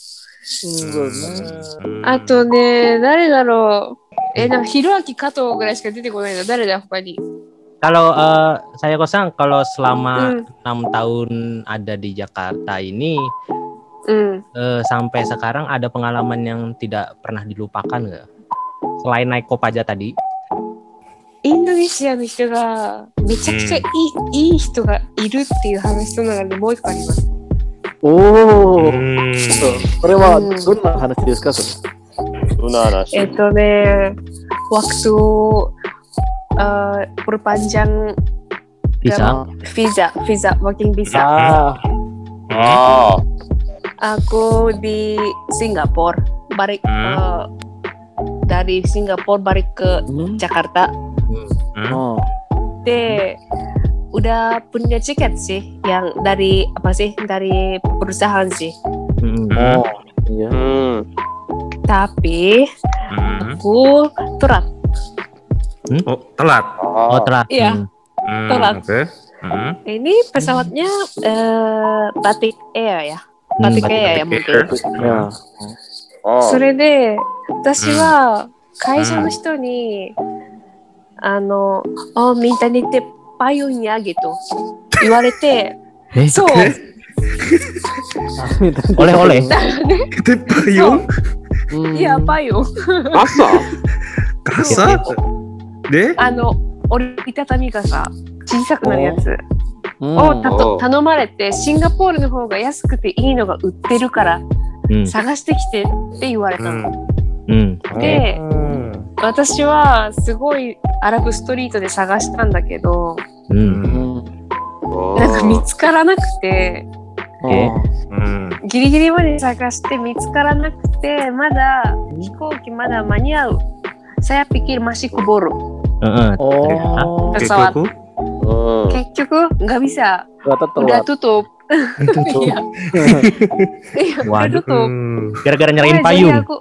あとね、誰だろう？え、なんか、ひろあき加藤ぐらいしか出てこないの。誰だ、他に。 Kalau eh, saya kosong kalau selama Hmm. enam tahun ada di Jakarta ini うん。 eh, sampai sekarang ada pengalaman yang tidak pernah dilupakan nggak? Selain naik Kopaja tadi, インドネシアの人が、めちゃくちゃいい,、いい人がいるっていう話の中でもう一個あります。おうお、ん。これはうんどんな話ですかそれ itu deh waktu uh, perpanjang visa visa visa working visa ah. oh. aku di Singapura balik hmm. uh, dari Singapura balik ke hmm. Jakarta hmm. oh deh udah punya tiket sih yang dari apa sih dari perusahaan sih hmm. hmm. oh iya hmm Tapi Hmm. aku telat. Oh, telat. Oh Oh. telat. Iya. Hmm. Hmm, Telat. Oke. Hmm. Ini pesawatnya eh, Batik Air ya. Hmm, Batik Batik Air ya mungkin. いや、 Oh. それで私は会社の人に、あの「あみんなにてパイオニアゲ」と言われてえそう あみたいな Oleh oleh. Itu payung うんいやパイオン Masa? kasa. De? あの折りたたみ傘小さくなるやつうんをたとお頼まれてシンガポールの方が安くていいのが売ってるからうん探してきてって言われたの。うん。でうん私はすごいアラブストリートで探したんだけどう。うんん Oh. なんか見つからなくて。えうんギリギリまで探して見つからなくてまだ飛行機まだ間に合う saya pikir masih keburu Heeh. Oh, Oke, Pesawat. Koko. Hmm.結局nggak bisa ternyata udah telat. tutup iya iya udah Waduh. tutup Hmm. Gara-gara nyerahin Wah, jadi payung. aku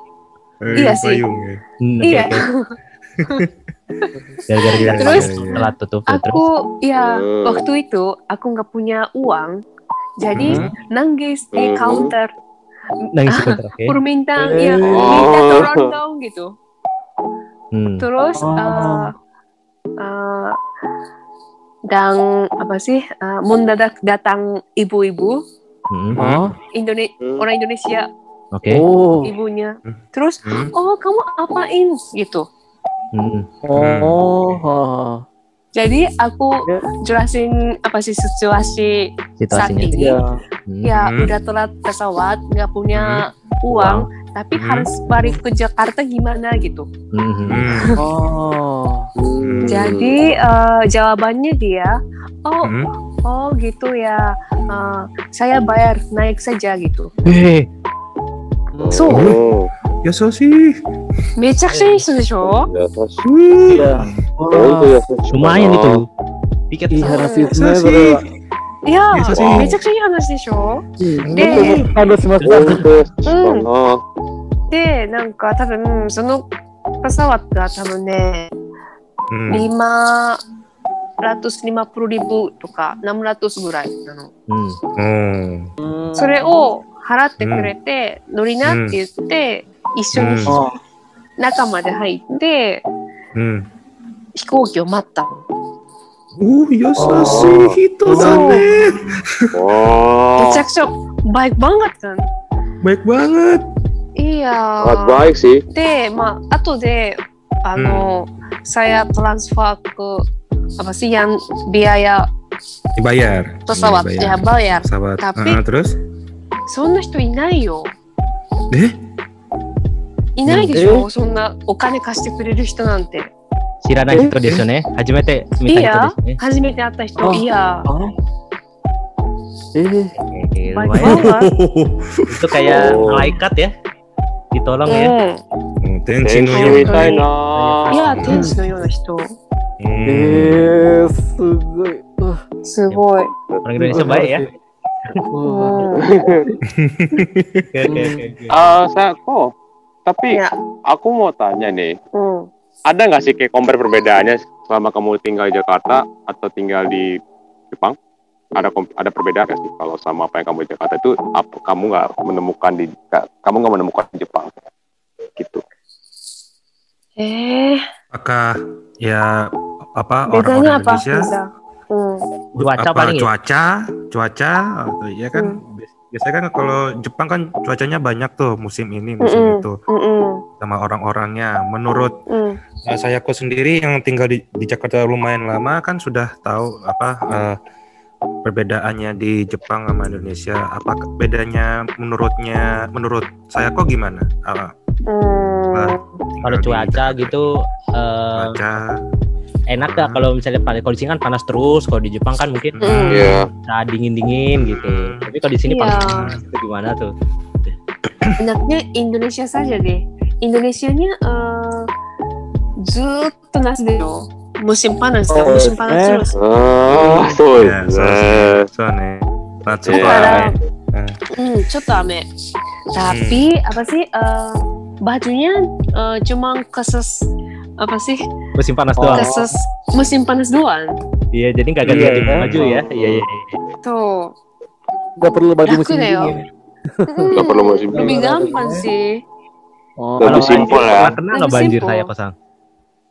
Eh, Iya sih. Payung ya. Hmm, oke, iya oke. Gara-gara nyerahin Terus, payung. telat tutup terus. aku ya Hmm. waktu itu aku nggak punya uang jadi Hmm. nangis di Hmm. counter Nangis di oke. permintaan Eh. ya minta tolong dong gitu Hmm. Terus Oh. eh, eh, dan apa sih eh, mendadak datang ibu-ibu Hmm. Ah, Indone Hmm. orang Indonesia Oke. oh, ibunya. Hmm. Terus Hmm. oh kamu apain gitu. Hmm. oh, ah, Jadi aku Ya. jelasin apa sih situasi saat ini. ya, Hmm. Ya Hmm. udah telat pesawat, nggak punya uang, tapi Hmm. harus balik ke Jakarta gimana gitu. Hmm. Hmm. oh, Hmm. Jadi eh, jawabannya dia, oh Hmm. Oh gitu ya. Eh, saya bayar naik saja gitu. Eh, So, Oh. Ya so sih. めちゃくちゃいい人でしょ？優しい。本当優しい。itu. Tiket いい.話ですね、それは。いや優しいめちゃくちゃいい話でしょ？うんで感動しました。本当優しいかな。で、なんか多分そのパサワットが多分ね、Hmm. 550ribu とか700ぐらいなの。Hmm. Oh. それを払ってくれて、乗りなって言って、一緒に、中まで入って、うん、飛行機を待った。おお優しい人だね。めちゃくちゃバイクバンガってたの。バイクバンガいいやー。で、まあ、後で、あの、サヤトランスファーク、アバシヤン、ビアヤ、バイヤー。トサワット、バイヤー。サワット、タピ、うん、そんな人いないよ。え、ねいないでしょ、そんなお金貸してくれる人なんて。知らない人ですよね。初めて見た、いや、初めて会った人。いや。え？ー、えー、うまい。とかや、かわいかって。いとらんや。天使のような人。えや、天使のような人。えー、すごい。すごい。あれぐらいしょ、前や。ああ、さあ、こう。Tapi ya. aku mau tanya nih, hmm. ada nggak sih kayak compare perbedaannya selama kamu tinggal di Jakarta atau tinggal di Jepang? Ada ada perbedaan gak sih kalau sama apa yang kamu di Jakarta itu apa, kamu nggak menemukan di kamu nggak menemukan di Jepang gitu? Eh, apakah ya apa orang-orang Indonesia? Apa? Hmm. Cuaca apa, paling cuaca, ya? cuaca, atau ya kan hmm biasanya kan kalau Jepang kan cuacanya banyak tuh musim ini musim mm -mm. itu mm -mm. sama orang-orangnya menurut mm. uh, saya kok sendiri yang tinggal di, di Jakarta lumayan lama kan sudah tahu apa uh, perbedaannya di Jepang sama Indonesia apa bedanya menurutnya menurut saya kok gimana uh, mm. kalau cuaca gitu uh, cuaca enak gak kalau misalnya paling kalau di sini kan panas terus, kalau di Jepang kan mungkin Hmm. Iya. bisa dingin-dingin gitu. Hmm. Tapi kalau di sini Iya. panas itu gimana tuh? enaknya Indonesia saja deh. Indonesianya ehずーっと夏でしょ。musim panas kan, Oh, musim panas eh. terus. Ah, so ya so, eh, so nih Natsu Iya. tuh aneh. Hmm, ちょっと雨。Tapi apa sih eh, bajunya eh, cuma khusus apa sih Musim panas Oh. doang. khusus musim panas doang. Iya, jadi nggak Iya, ganti iya. baju ya. Iya, iya. Tuh. Nggak perlu baju Laku musim yo. dingin. Nggak perlu musim Lebih dingin. gampang sih. Oh, Lebih Kalau simpel banjir, ya. Kena nggak Lebih banjir saya kosong?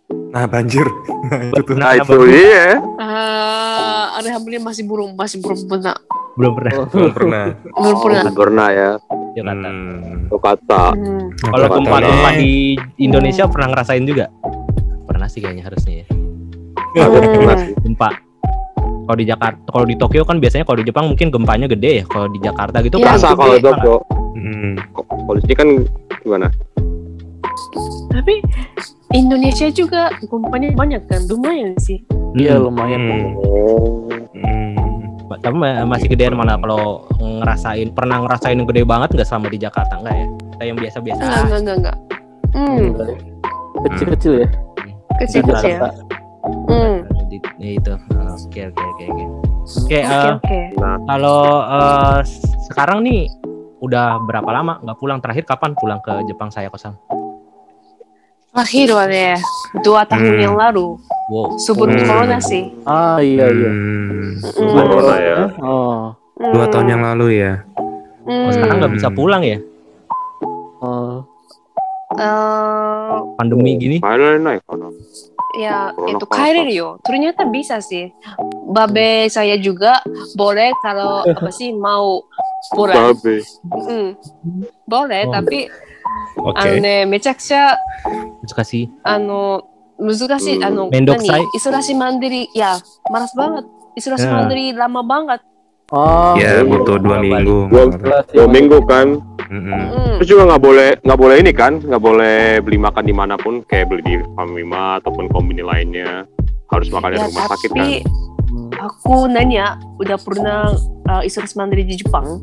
nah banjir itu Nah itu banjir? iya. Ah, alhamdulillah masih burung, masih belum pernah. Belum pernah. belum pernah Belum pernah. Oh, pernah ya. Jakarta. Hmm. Kata. Hmm. Kalau gempa-gempa di Indonesia pernah ngerasain juga? Sih kayaknya harusnya ya. Pernah sih. Gempa. Kalau di Jakarta, kalau di Tokyo kan biasanya kalau di Jepang mungkin gempanya gede ya. Kalau di Jakarta gitu Iya, paling Rasa gede. kalau Tokyo. Hmm. Kalau di kan gimana? Tapi Indonesia juga gempanya banyak kan, lumayan sih. Iya Hmm. lumayan. Hmm. Hmm. Tapi ma- masih gedean mana kalau ngerasain pernah ngerasain yang gede banget nggak selama di Jakarta enggak ya? Kayak yang biasa-biasa. Enggak, enggak, enggak, enggak. Hmm, Kecil-kecil ya. Kecil-kecil. Jakarta. Hmm. Di, ya itu. Oke oke oke oke. Oke, Oke, eh, oke. kalau eh, sekarang nih udah berapa lama nggak pulang? Terakhir kapan pulang ke Jepang saya kosan? Terakhir wa deh, dua tahun Hmm. yang lalu. Wow. Sebelum Hmm. corona sih. Ah iya iya. Hmm. Hmm. Corona ya. Oh. Dua tahun yang lalu ya. Oh, sekarang nggak bisa Hmm. pulang ya? Oh. Eh, Pandemi gini. Mana naik kalau ya Corona itu parah. karir yo. Ternyata bisa sih. Babe saya juga boleh kalau apa sih mau pulang. babe. Hmm. Boleh, Oh. tapi Oke. あのね、めちゃくちゃ Kasih あの難しい、うんあのめんどくさい何 isolasi mandiri ya malas banget isolasi Ya. mandiri lama banget Oh, ya iya. butuh dua iya, minggu. Dua, dua minggu kan. Mm-hmm. Terus juga nggak boleh nggak boleh ini kan, nggak boleh beli makan di mana pun, kayak beli di Famima ataupun kombini lainnya. Harus makan ya, di rumah sakit kan. Aku nanya, udah pernah eh, uh, isolasi mandiri di Jepang?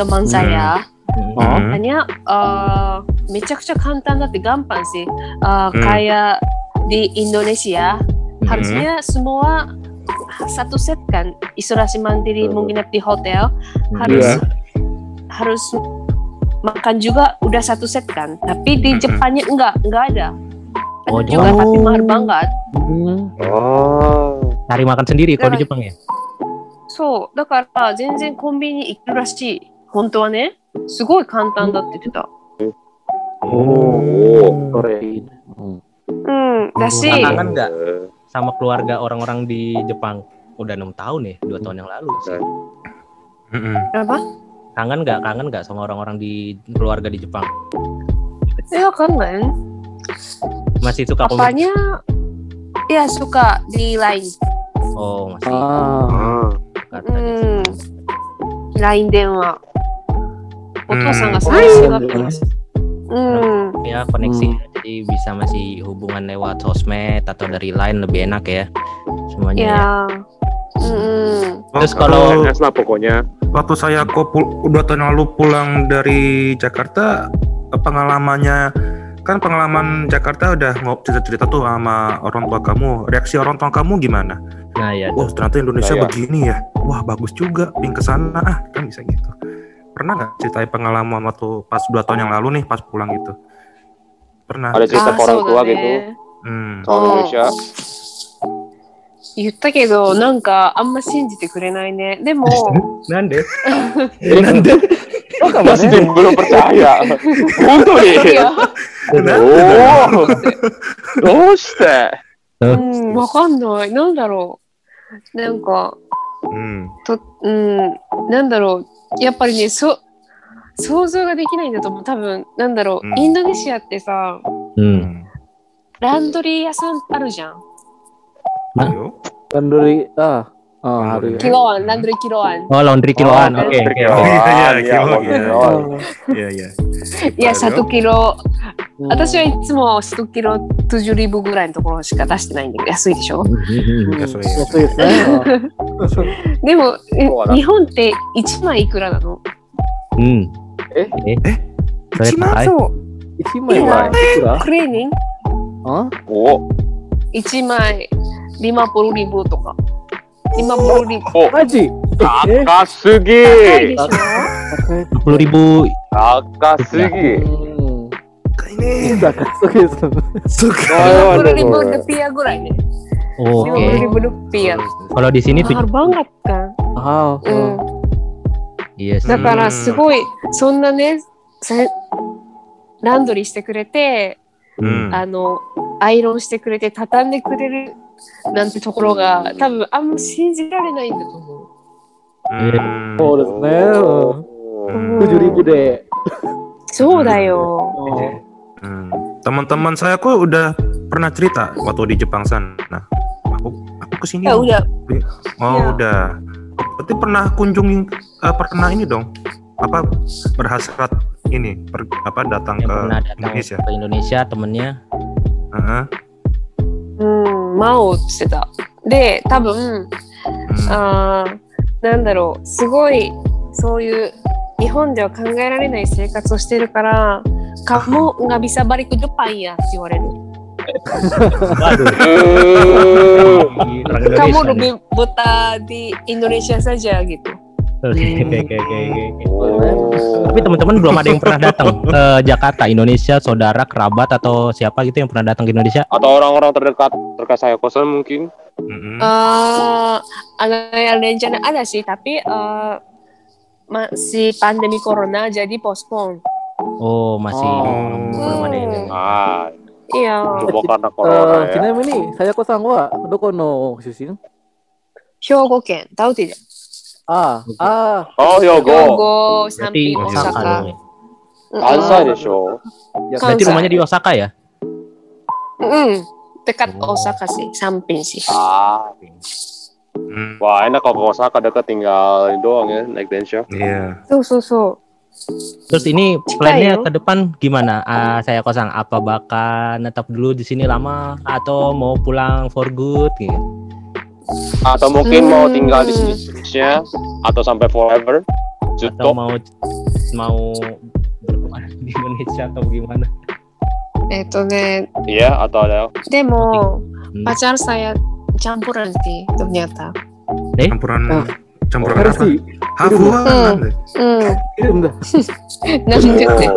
Teman mm. saya oh. Mm-hmm. Hanya uh, eh, mecakuca hantar tapi gampang sih. Uh, mm. Kayak di Indonesia mm. harusnya semua satu set kan isolasi mandiri Hmm. menginap di hotel harus Iya. harus makan juga udah satu set kan tapi di Mm-mm. Jepangnya enggak enggak ada ada Oh, juga oh. tapi mahal banget Hmm. Oh. cari makan sendiri kalau di Jepang ya? そうだから全然コンビニ行くらしい本当はねすごい簡単だって言ってた Oh. Korea. Hmm. うんだし Oh. Tantangan nggak Eh, sama keluarga orang-orang di Jepang? Udah enam tahun ya, dua tahun yang lalu. sih. Mm-mm. apa Kangen nggak? Kangen nggak sama orang-orang di keluarga di Jepang? えわかんない Masih suka komunikasi? Papanya ya suka di line. Oh, masih Ah. Hmm. Jakarta di sini. うん。LINE 電話。お父さんがすごいうん育ってます。 うん。Ya koneksi jadi bisa masih hubungan lewat sosmed atau dari line lebih enak ya semuanya ya. Ya. Hmm. Terus Oh, kalau- lah pokoknya. waktu saya kok dua tahun lalu pulang dari Jakarta eh, pengalamannya kan pengalaman Jakarta udah mau cerita-cerita tuh sama orang tua kamu reaksi orang tua kamu gimana? Nah ya Wah ternyata Indonesia Iya. begini ya wah bagus juga ping ke sana ah kan bisa gitu pernah nggak ceritain pengalaman waktu pas dua tahun yang lalu nih pas pulang gitu pernah Ada cerita ke orang tua あそうだ gitu ね hmm. soal Indonesia. 言ったけど、なんかあんま信じてくれないね。でも、 Nande? Oh, kamu Masih belum percaya. Untuk い nih. や、 Oh. どうしてうん、わかんない。なんだろう。なんか、 Hmm. と、うん、なんだろう。やっぱりね、そ、想像ができないんだと思う。多分、なんだろう。うんインドネシアってさ、Hmm. ランドリー屋さんあるじゃん。Ah. Oh, ロワン、ランドリー Oh, kiloan, laundry kiloan. Oh, laundry kiloan. Oke. Okay. Kiloan. Iya, kiloan. Iya, iya. Iya, satu kilo. 私はいつも1キロ20リブぐらいのところしか出してないんだ安いでしょ、う、でも日本って1枚いくらなのうんええそう1枚クレーニングあお枚リマポルリブとか今無理。おマジ高すぎロリボーイ。高すぎうん。高すぎです。そうか。Dua ribu rupiah gue lah ini. Oke. Dua ribu rupiah. Kalau di sini tuh Mahal banget kan. あうあ、ん。iya sih. だからすごい、そんなね、さランドリーしてくれて、Hmm. あの、アイロンしてくれて、畳んでくれるなんてところが、多分あんま信じられないんだと思う。 Hmm. Oh, desu ne. うんTujuh ribu deh. そうだよ。 Oh. Hmm. Teman-teman saya kok udah pernah cerita waktu di Jepang sana. Nah, aku aku kesini. Ya udah, Oh Ya. udah. Berarti pernah kunjungi eh, pernah ini dong. Apa berhasrat ini per- apa datang Yang ke pernah datang Indonesia? ke Indonesia temennya. Heeh. うん、マオってしてた。で、多分、 Hmm. あーなんだろう、すごい、そういう、日本では考えられない生活をしてるから、kamu nggak bisa balik ke Jepang ya って言われる。 Waduh. Orang Kamu Indonesia nih. lebih betah di Indonesia saja gitu. Oh. Tapi teman-teman belum ada yang pernah datang ke Jakarta, Indonesia, saudara, kerabat atau siapa gitu yang pernah datang ke Indonesia? Atau orang-orang terdekat terkait saya kosan mungkin? Mm -hmm. uh, ada sih, tapi uh, masih pandemi corona jadi postpone. Oh masih oh. belum ada ini. Ah. Iya. karena eh, corona uh, ya. Ini saya kosan gua, dokono no shusin? Hyogo ken, tahu tidak? ウティで。 Ah, ah, Oh, 兵 Yogo. 庫、 Berarti 三品、大 Osaka dong 阪。 ya. Kansai desho. ya Kan- Berarti rumahnya di Osaka ya? うん。dekat Oh. Osaka sih, samping sih. Ah, Hmm. wah enak kalau ke Osaka dekat tinggal ini doang ya naik Densha. Iya. そうそうそ Terus ini Cika plannya yo. ke depan gimana? Ah, saya kosong apa bakal netap dulu di sini lama atau mau pulang for good gitu? Atau mungkin mau Hmm. tinggal di sini seterusnya atau sampai forever. Atau Juto. mau mau berkemana di Indonesia atau gimana? う。えっとね、 Iya, atau ada でも、 Hmm. pacar saya campuran sih ternyata. Campuran Ah. campuran apa? versi Hafuan. Hmm. うん。 kirim dah. なんでって。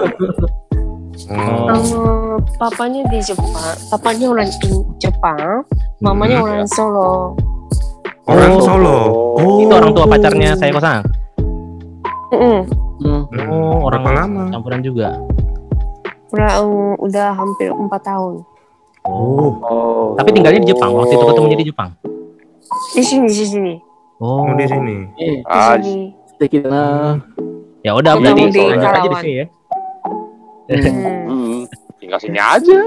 Oh. あの、papanya di Jepang, papanya orang in Jepang, mamanya Hmm. orang Solo. Orang Oh. Solo. Oh. Itu orang tua pacarnya saya kosong. Mm-mm. Hmm. Hmm. Oh, orang Berapa lama? campuran juga. Udah, um, udah hampir 4 tahun. Oh. Oh. Tapi tinggalnya di Jepang. Waktu itu ketemunya di Jepang. Di sini, di sini. Oh, Oh di sini. Eh, Di Ah, sini. sedikit na. ya udah Ketemu berarti di lanjut aja di sini ya. Hmm. Hmm. Hmm, tinggal sini aja.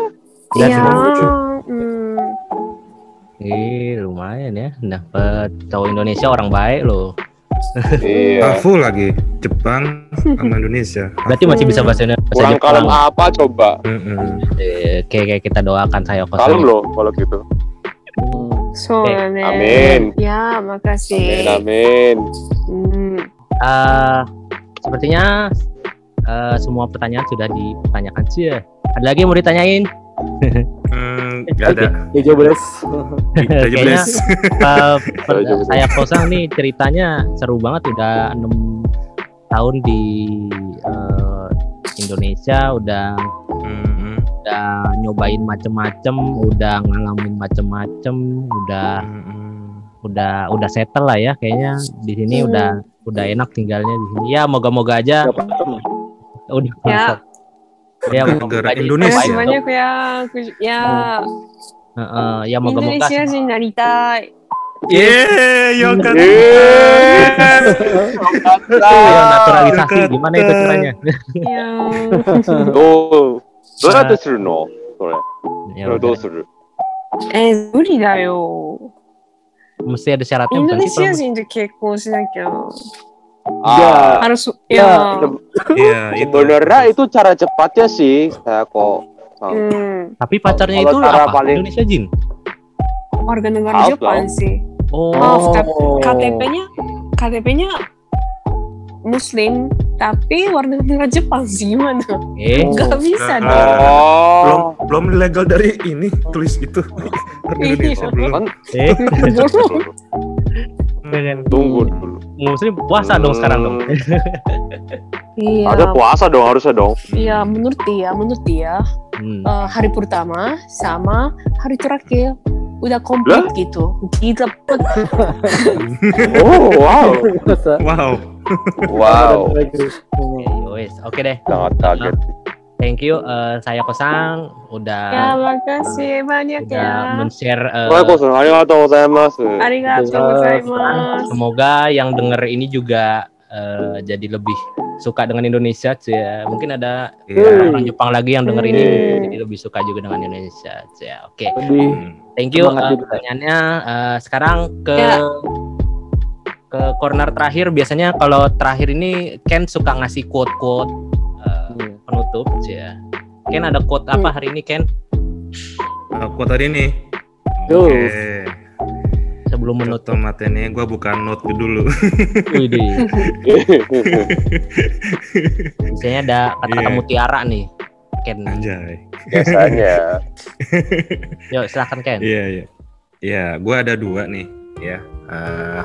Iya. semua- Hmm. Eh, lumayan ya. Dapat cowok Indonesia orang baik loh. Iya. Ah, full lagi Jepang sama Indonesia. Berarti masih bisa bahasa Indonesia. Kurang kalem apa coba? Mm-mm. Eh, Kayak kayak kita doakan saya kosong. Kalem loh kalau gitu. Hmm. So, Eh, amin. Ya, Amin makasih. amin. Hmm. Eh, sepertinya eh, semua pertanyaan sudah ditanyakan sih. ya. Ada lagi yang mau ditanyain? Hmm, nggak ada. Ya jawab beres. Eh, Coba, coba. saya kosong nih ceritanya seru banget udah enam tahun di eh, Indonesia udah Mm-mm. udah nyobain macem-macem udah ngalamin macem-macem udah Mm-mm. udah udah settle lah ya kayaknya di sini Hmm. udah udah enak tinggalnya di sini ya moga-moga aja apa-apa. udah Ya. Dia negara Indonesia. Banyak ya. Ya. Uh, uh, yang moga-moga. Indonesia sih naritai. Yeay, yo kan. Yang naturalisasi gimana itu caranya? Iya. Oh. どうやってするのそれ。それどうするえー、無理だよ。ムスヤルシャラってインドネシア人で結婚しなきゃ。ya harus iya, ya. Itu ya, sebenarnya itu cara cepatnya sih saya kok. Hmm. Tapi pacarnya itu apa? Paling... Indonesia Jin. Warga negara Jepang sih. Oh, oh KTP-nya KTP-nya Muslim tapi warga negara Jepang sih gimana? Eh, gak bisa ah, dong. Ah. Oh. Belum belum legal dari ini tulis itu. Indonesia belum. Eh. kan eh tunggu dulu. muslim puasa dong sekarang dong Iya, Ada puasa dong harusnya dong. iya menurut dia, menurut dia Hmm. eh, hari pertama sama hari terakhir udah komplit gitu. Gila banget. Oh, wow. Wow Wow. Oke, oke deh Sangat kaget. Thank you eh, saya kosang udah Ya, makasih banyak ya. men-share Waalaikumsalam. Arigatou gozaimasu. Arigatou gozaimasu. semoga yang denger ini juga eh, jadi lebih suka dengan Indonesia cia. mungkin ada Iya. orang Jepang lagi yang denger ini Hmm. jadi lebih suka juga dengan Indonesia cia. oke Lebih Hmm. Thank you. Juga. pertanyaannya eh, sekarang ke Ya. ke corner terakhir. Biasanya kalau terakhir ini Ken suka ngasih quote-quote Hmm. Penutup, ya. Ken ada quote apa hari ini Ken? aku tadi nih Yo. oke Sebelum menutup. Materi gue buka note dulu Widih. Biasanya ada kata-kata Iya. mutiara nih. Ken. anjay Biasanya. Yuk silakan Ken. Iya iya. Iya, gue ada dua nih ya. Eh,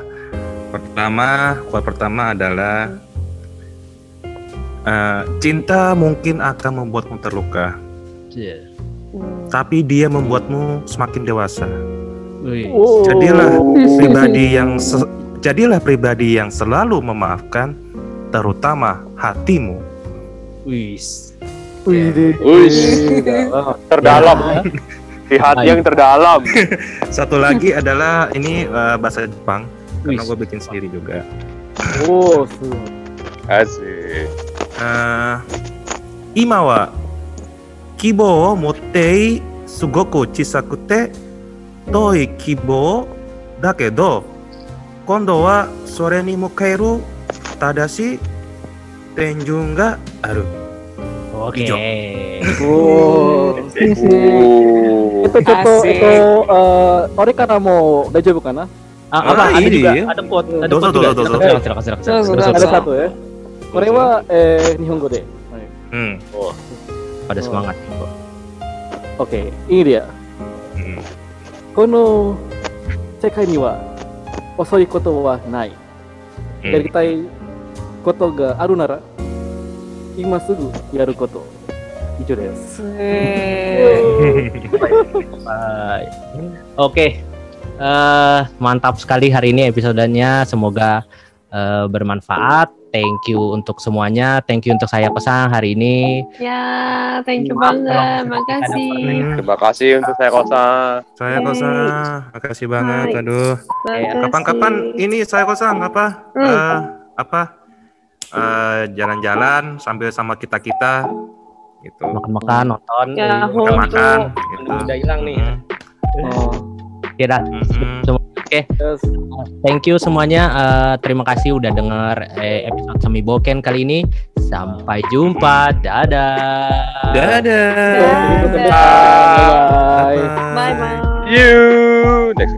pertama, quote pertama adalah eh, cinta mungkin akan membuatmu terluka. Hmm. tapi dia membuatmu semakin dewasa. Oh. Jadilah pribadi yang se- jadilah pribadi yang selalu memaafkan, terutama hatimu. Wih. Wih, dalam. terdalam. Di hati yang terdalam. Satu lagi adalah ini eh, bahasa Jepang karena gue bikin sendiri juga. Oh, Asik. あー今は希望を持っていすごく小さくて遠い希望だけど今度はそれに向ける正しい天準がある Oke. Hijau. Oh. Uh. Itu contoh Asik. itu eh ore kana mau dajabu kana? Ah, Ah, apa? Ada ini juga. dia. Ada quote. Ada Dosa, quote juga. dosa, dosa. Silakan, silakan, silakan, silakan. Dosa, Dosa, dosa. Ada dosa. satu ya. Kore wa eh nihongo de. うん、 Pada semangat. Oke, ini dia. うん、この世界には遅いことはない。うん やりたいことがあるなら、今すぐやること。以上です。すBye. Oke, Eh, mantap sekali hari ini episodenya. Semoga eh, bermanfaat. Thank you untuk semuanya. Thank you untuk saya pesan hari ini. Ya, thank you Maaf banget. Makasih. Hmm, Terima kasih untuk saya kosa. saya kosa makasih banget Hai. aduh kapan-kapan ini saya kosa apa Hmm. Eh, apa Eh, jalan-jalan sambil sama kita kita gitu. makan-makan nonton Ya, Makan-makan gitu. udah hilang nih. Oh, Oke dah. Mm-mm. yes. Thank you semuanya. Eh, terima kasih udah denger eh, episode Semi Boken kali ini. Sampai jumpa. Dadah. Dadah. Bye bye. Bye-bye. Bye bye. You next